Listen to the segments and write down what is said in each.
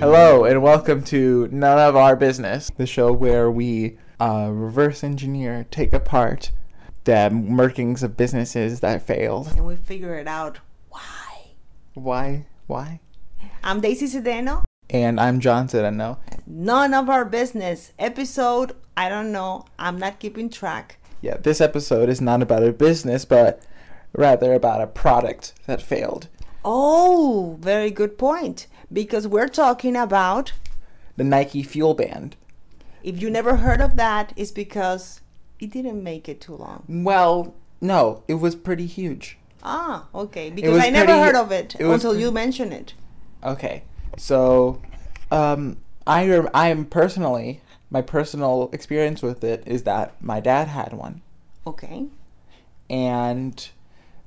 Hello and welcome to None of Our Business, the show where we uh, reverse engineer, take apart the workings of businesses that failed. and we figure it out why. Why? Why? I'm Daisy Sedano. And I'm John Sedano. None of our business. Episode, I don't know. I'm not keeping track. Yeah, this episode is not about a business, but rather about a product that failed. Oh, very good point. Because we're talking about, The Nike Fuel Band. if you never heard of that, it's because it didn't make it too long. Well, no, it was pretty huge. Ah, okay. Because I never pretty- heard of it, it until pre- you mentioned it. Okay, so um, I rem- I am personally my personal experience with it is that my dad had one, Okay. and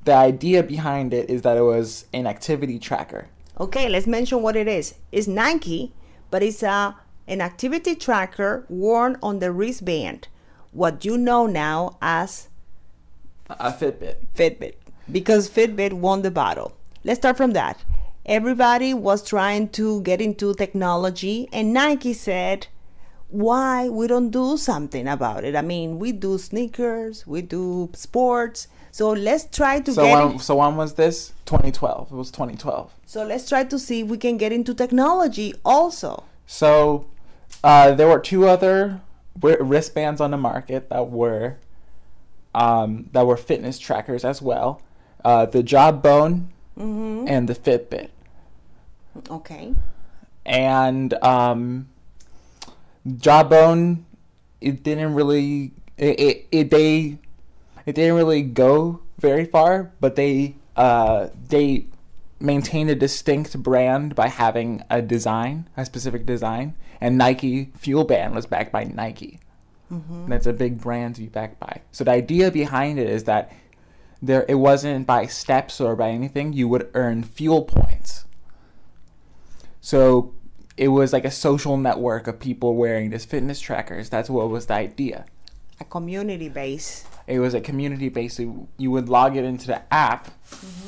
the idea behind it is that it was an activity tracker. Okay, let's mention what it is. It's Nike, but it's a an activity tracker worn on the wristband. What you know now as A Fitbit. Fitbit because Fitbit won the battle. Let's start from that. Everybody was trying to get into technology, and Nike said, Why we don't do something about it? I mean, we do sneakers, we do sports, so let's try to So get when, in- so when was this? 2012. It was 2012. so let's try to see if we can get into technology also. So uh, there were two other wristbands on the market that were um, that were fitness trackers as well. Uh, the Jawbone Mm-hmm. and the Fitbit. Okay. and um, Jawbone, it didn't really it, it, it they it didn't really go very far, but they uh they maintained a distinct brand by having a design, a specific design, and Nike Fuel Band was backed by Nike. That's a big brand to be backed by. So the idea behind it is that there it wasn't by steps or by anything. You would earn fuel points. So it was like a social network of people wearing these fitness trackers. That's what was the idea. A community base. It was a community based. You would log it into the app,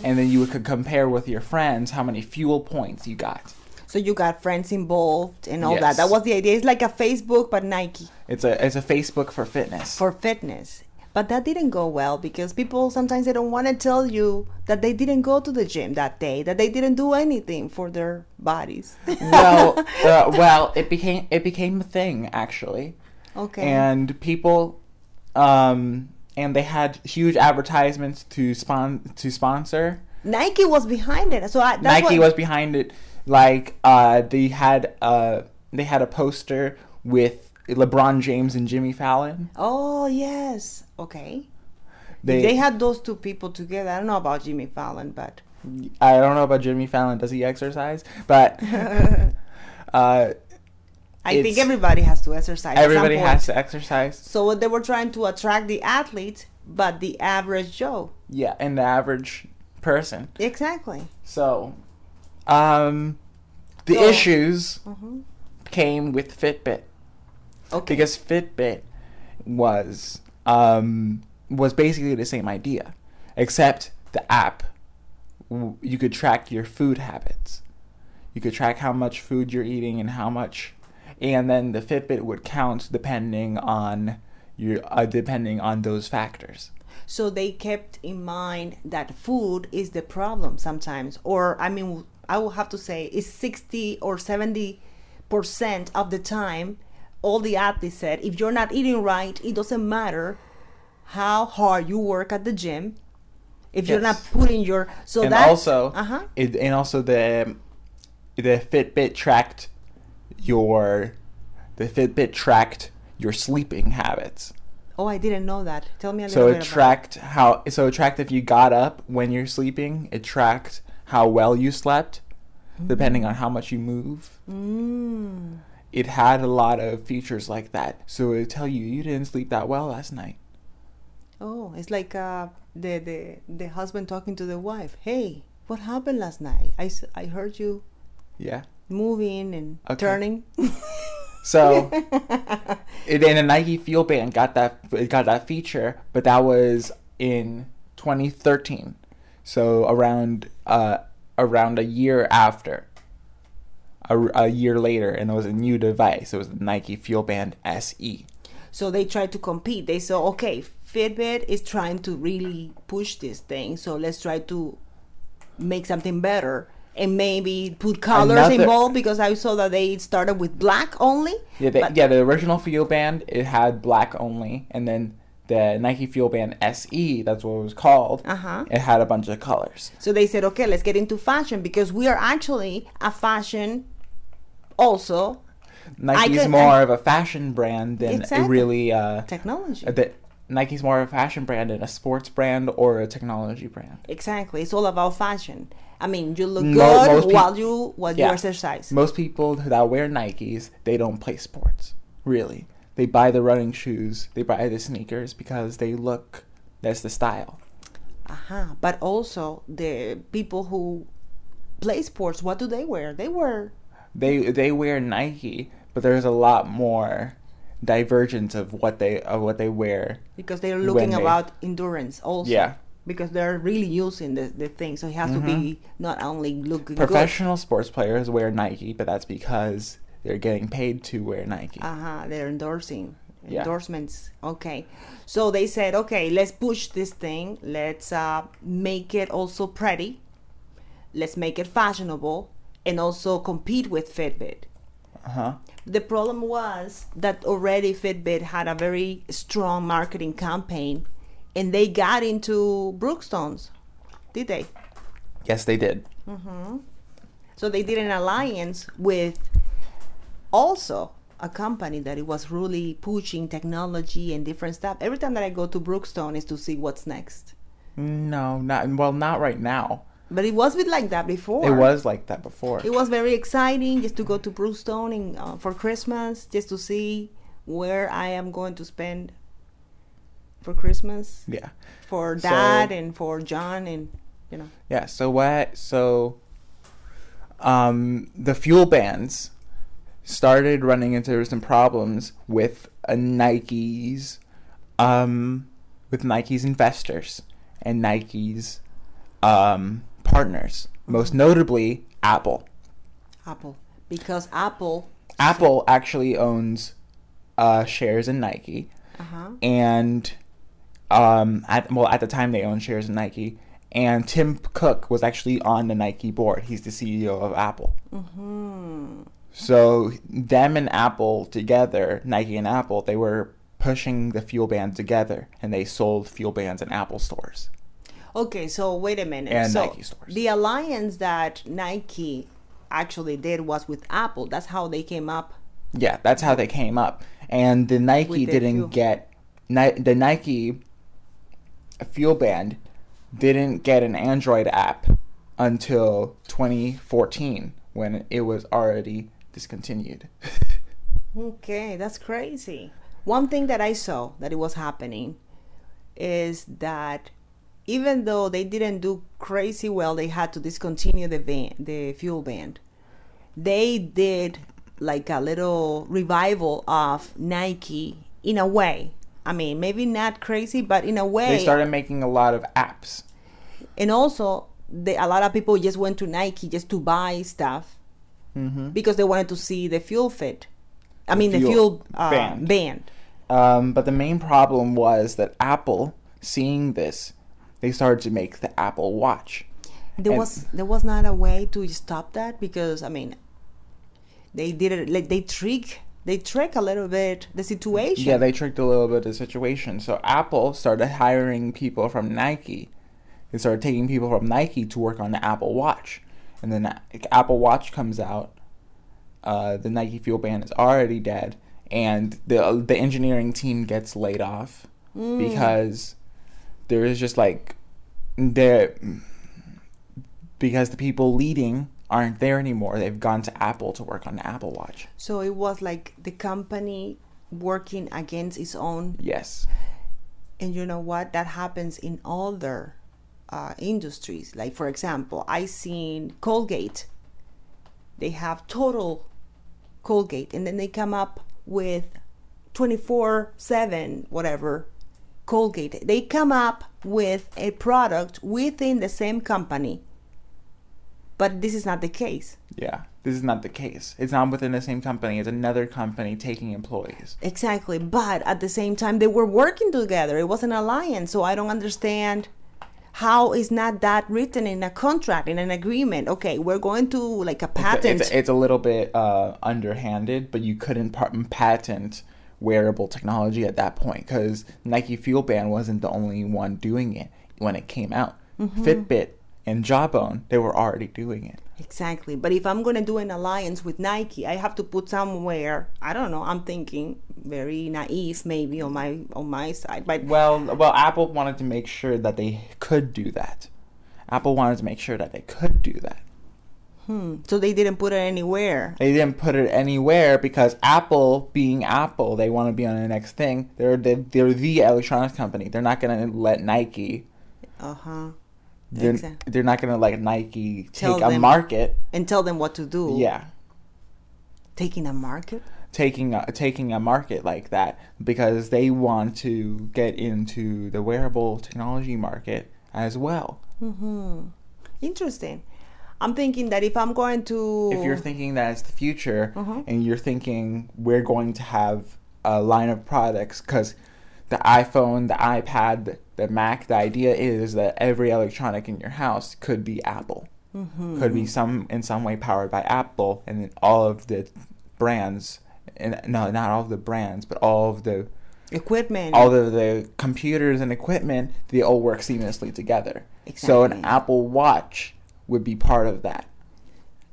and then you could compare with your friends how many fuel points you got. So you got friends involved and all Yes. that. That was the idea. It's like a Facebook but Nike. It's a it's a Facebook for fitness. for fitness. But that didn't go well because people sometimes they don't want to tell you that they didn't go to the gym that day, that they didn't do anything for their bodies. well, uh, well, it became it became a thing actually. okay. and people um and they had huge advertisements to spon to sponsor Nike was behind it. So I, nike what, was behind it like uh they had uh they had a poster with lebron james and jimmy fallon Oh yes. Okay. they, They, they had those two people together. I don't know about Jimmy Fallon, but i don't know about jimmy fallon does he exercise but uh I think everybody has to exercise. everybody has to exercise So they were trying to attract the athletes, but the average Joe. yeah and the average person Exactly. So, um, the So- issues Mhm. came with Fitbit Okay. because Fitbit was um was basically the same idea, except the app you could track your food habits. You could track how much food you're eating and how much, and then the Fitbit would count depending on your uh, depending on those factors. So they kept in mind that food is the problem sometimes, or I mean, I will have to say it's 60 or 70 percent of the time. All the athletes said, if you're not eating right, it doesn't matter how hard you work at the gym. If you're not putting your so and that also uh-huh. it, and also the the Fitbit tracked your the Fitbit tracked your sleeping habits. Oh, I didn't know that. Tell me a So little it bit about So it tracked how so it tracked if you got up when you're sleeping. It tracked how well you slept, depending on how much you move. it. Mm. It had a lot of features like that. So it tell you you didn't sleep that well last night. Oh, it's like uh, the the the husband talking to the wife. Hey, what happened last night? I I heard you Yeah. Moving and Okay. turning. So it, and a Nike Fuel Band got that it got that feature, but that was in 2013. So around uh around a year after a, a year later, and it was a new device. It was the Nike Fuel Band. SE. So they tried to compete. They said, okay, Fitbit is trying to really push this thing, so let's try to make something better and maybe put colors Another- involved because I saw that they started with black only. Yeah, they, yeah. The original Fuel Band it had black only, and then the Nike Fuel Band SE, that's what it was called. Uh-huh. It had a bunch of colors. So they said, okay, let's get into fashion because we are actually a fashion also Nike's could- more of a fashion brand than Exactly. really. Uh, technology. uh, the, Nike's more of a fashion brand than a sports brand or a technology brand. Exactly. It's all about fashion. I mean, you look Mo- good peop- while you while you Yeah. exercise. Most people that wear Nikes, they don't play sports. Really, they buy the running shoes, they buy the sneakers because they look. That's the style. Uh-huh. But also the people who play sports, what do they wear? They wear They they wear Nike, but there's a lot more divergence of what they of what they wear. because they're looking they- about endurance also. Yeah. Because they're really using the, the thing. So it has to be not only looking Professional sports players wear Nike, but that's because they're getting paid to wear Nike. Uh-huh. They're endorsing. Yeah. Endorsements. Okay. So they said, okay, let's push this thing. Let's uh, make it also pretty. Let's make it fashionable and also compete with Fitbit. Uh-huh. The problem was that already Fitbit had a very strong marketing campaign and they got into Brookstones, did they? Yes, they did. Mm-hmm. So they did an alliance with also a company that it was really pushing technology and different stuff. Every time that I go to Brookstone is to see what's next. No, not well, not right now. But it was bit like that before. It was like that before. It was very exciting just to go to Brookstone in, uh, for Christmas, just to see where I am going to spend for Christmas yeah. for So- Dad and for John and you know. Yeah, so what so um the fuel bands started running into some problems with uh, Nike's um with Nike's investors and Nike's um partners, most notably Apple. Apple because Apple Apple actually owns uh shares in Nike uh-huh and um at well at the time they owned shares in Nike and Tim Cook was actually on the Nike board. He's the CEO of Apple. hmm So them and Apple together, Nike and Apple, they were pushing the fuel band together and they sold fuel bands in Apple stores. Okay, so wait a minute. And so Nike stores. The alliance that Nike actually did was with Apple. That's how they came up. Yeah, that's how they came up. And the Nike didn't fuel. get the Nike fuel band didn't get an Android app until 2014 when it was already discontinued. Okay, that's crazy. One thing that I saw that it was happening is that even though they didn't do crazy well, they had to discontinue the van, the fuel band. They did like a little revival of Nike in a way. I mean, maybe not crazy, but in a way. they started making a lot of apps. and also the, a lot of people just went to nike just to buy stuff Mm-hmm. because they wanted to see the fuel fit i mean the fuel fuel uh, band. band. Um, but the main problem was that Apple, seeing this, they started to make the Apple Watch. there And- was there was not a way to stop that because i mean they did it like they trick they trick a little bit the situation Yeah, they tricked a little bit the situation. So Apple started hiring people from Nike. They started taking people from Nike to work on the Apple Watch. And then the Apple Watch comes out. Uh, the Nike Fuel Band is already dead, and the the engineering team gets laid off because there is just like there because the people leading aren't there anymore. They've gone to Apple to work on the Apple Watch. so it was like the company working against its own Yes. And you know what? That happens in other uh, industries. Like, for example, I seen Colgate. They have total Colgate, and then they come up with 24 7, whatever, Colgate. They come up with a product within the same company But this is not the case. Yeah, this is not the case. It's not within the same company. It's another company taking employees. Exactly. But at the same time, they were working together. It was an alliance. So I don't understand how is not that written in a contract, in an agreement. Okay, we're going to like a It's a- patent. It's, it's, a little bit uh, underhanded, but you couldn't patent wearable technology at that point because Nike Fuel Band wasn't the only one doing it when it came out. Mm-hmm. Fitbit and Jawbone, they were already doing it. Exactly. But if I'm going to do an alliance with Nike, I have to put somewhere, I don't know, I'm thinking very naive maybe on my on my side. But Well, well, Apple wanted to make sure that they could do that. Apple wanted to make sure that they could do that. Hmm, so they didn't put it anywhere. They didn't put it anywhere because Apple, being Apple, they want to be on the next thing. They're the, they're the electronics company. They're not gonna let Nike. Uh-huh. They're, Exact- they're not gonna let Nike Tell take a them- market. And tell them what to do. Yeah, Taking a market? taking a, taking a market like that because they want to get into the wearable technology market as well. Mm-hmm. Interesting. I'm thinking that if I'm going to if you're thinking that it's the future Uh-huh. and you're thinking we're going to have a line of products because the iphone the ipad the mac the idea is that every electronic in your house could be apple Mm-hmm. could be some in some way powered by apple and then all of the brands and no not all of the brands but all of the equipment. all of the computers and equipment they all work seamlessly together so an apple watch would be part of that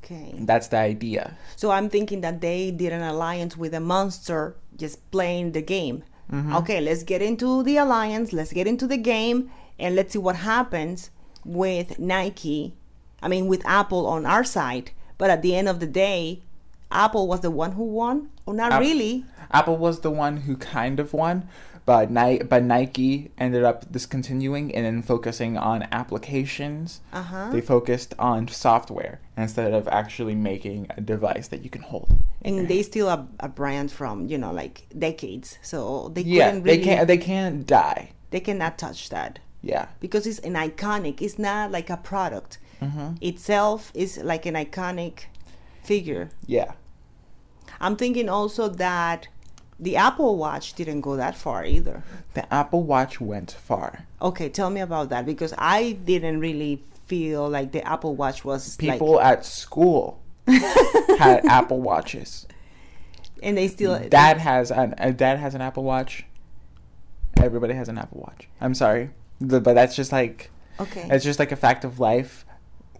okay. that's the idea So I'm thinking that they did an alliance with a monster just playing the game. Mm-hmm. Okay, let's get into the alliance, let's get into the game, and let's see what happens with Nike. I mean, with Apple on our side. But at the end of the day, Apple was the one who won? Or not App- really? Apple was the one who kind of won, but Ni- but Nike ended up discontinuing and then focusing on applications. Uh huh. They focused on software instead of actually making a device that you can hold. And they still a, a brand from, you know, like decades. So they yeah, couldn't really, they can't they can't die. they cannot touch that. Yeah, because it's an iconic it's not like a product hmm itself is like an iconic figure yeah. I'm thinking also that the apple watch didn't go that far either The Apple Watch went far. okay tell me about that because i didn't really feel like the apple watch was People like at school had Apple Watches. and they still Dad has an uh, Dad has an Apple Watch. Everybody has an Apple Watch. I'm sorry, but that's just like okay It's just like a fact of life.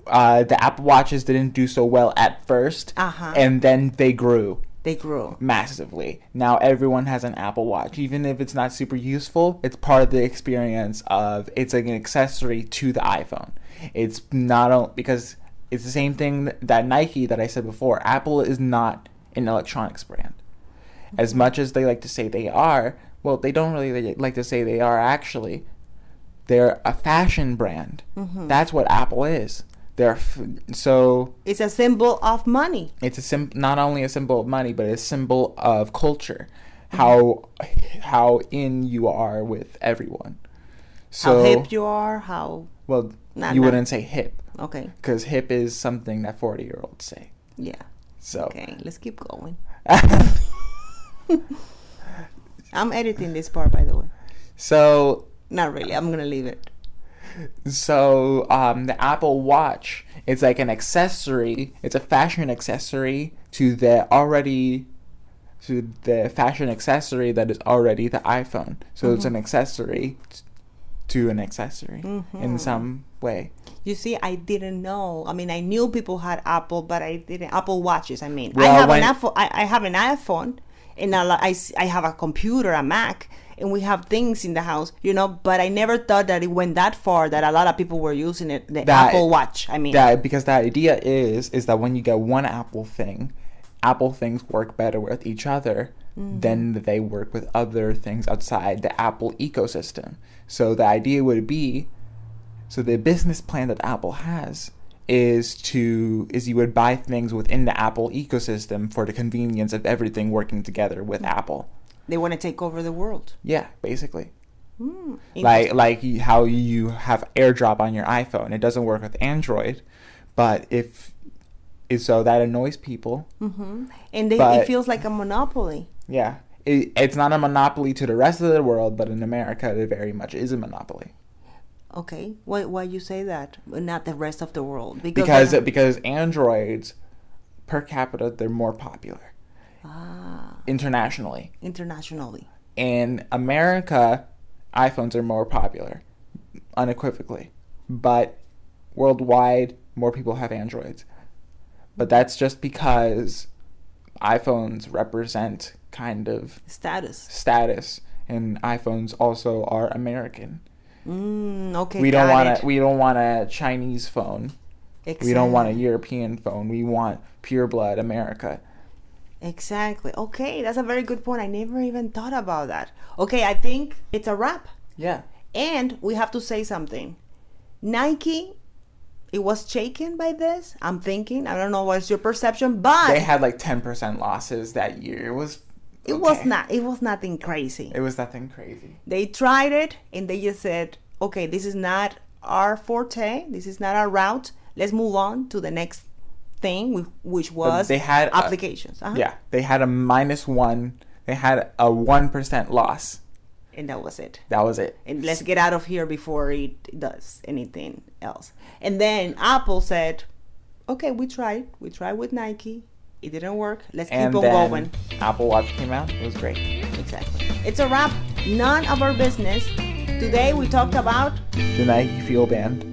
Uh, the Apple Watches didn't do so well at 1st Uh-huh. and then they grew they grew massively. Now everyone has an Apple Watch, even if it's not super useful. It's part of the experience of it's like an accessory to the iPhone. It's not o- because it's the same thing that Nike that I said before. Apple is not an electronics brand. As mm-hmm. much as they like to say they are, well, they don't really like to say they are actually. They're a fashion brand. Mm-hmm. That's what Apple is. They're f- so it's a symbol of money. It's a sim- not only a symbol of money but a symbol of culture. How how in you are with everyone. So how hip you are how well Nah, you nah. wouldn't say hip. Okay. Because hip is something that 40 year olds say. Yeah. So okay let's keep going. I'm editing this part by the way. So not really i'm gonna leave it so um the apple watch it's like an accessory it's a fashion accessory to the already to the fashion accessory that is already the iphone so it's an accessory t- to an accessory in some way You see, I didn't know. I mean, I knew people had Apple, but I didn't Apple watches. I mean, I have when- an Apple. I, I have an iPhone, and I, li- I s- I have a computer, a Mac, and we have things in the house, you know. But I never thought that it went that far. That a lot of people were using it. The That- Apple Watch. I mean, that because the idea is is that when you get one apple thing apple things work better with each other mm-hmm. than they work with other things outside the apple ecosystem so the idea would be so the business plan that apple has is to is you would buy things within the apple ecosystem for the convenience of everything working together with mm-hmm. apple they want to take over the world. yeah basically Hmm, like like how you have AirDrop on your iPhone. It doesn't work with Android, But if so, that annoys people. hmm And they, But- it feels like a monopoly. Yeah, it, it's not a monopoly to the rest of the world, but in America, it very much is a monopoly Okay, why why you say that? Not the rest of the world because because because androids per capita they're more popular ah, internationally. internationally. In America, iPhones are more popular, unequivocally, but worldwide, more people have Androids. But that's just because iPhones represent kind of Status. status, and iPhones also are American. Mm, okay. we don't want a we don't want a Chinese phone. We don't want a European phone. We want pure blood America. Exactly. Okay, that's a very good point. I never even thought about that. Okay, I think it's a wrap. Yeah. And we have to say something. Nike, it was shaken by this. I'm thinking. I don't know what's your perception, but They had like ten percent losses that year. It was it was not. It was nothing crazy. It was nothing crazy. they tried it and they just said, "Okay, this is not our forte. This is not our route. Let's move on to the next thing, which was they had a- applications." Uh-huh. Yeah, they had a minus one. They had a one percent loss. and that was it. That was it. and let's get out of here before it does anything else. And then Apple said, "Okay, we tried. We tried with Nike. It didn't work. Let's keep And on then going." Apple Watch came out. It was great. Exactly. It's a wrap. None of our business. Today we talked about The Nike Fuel Band.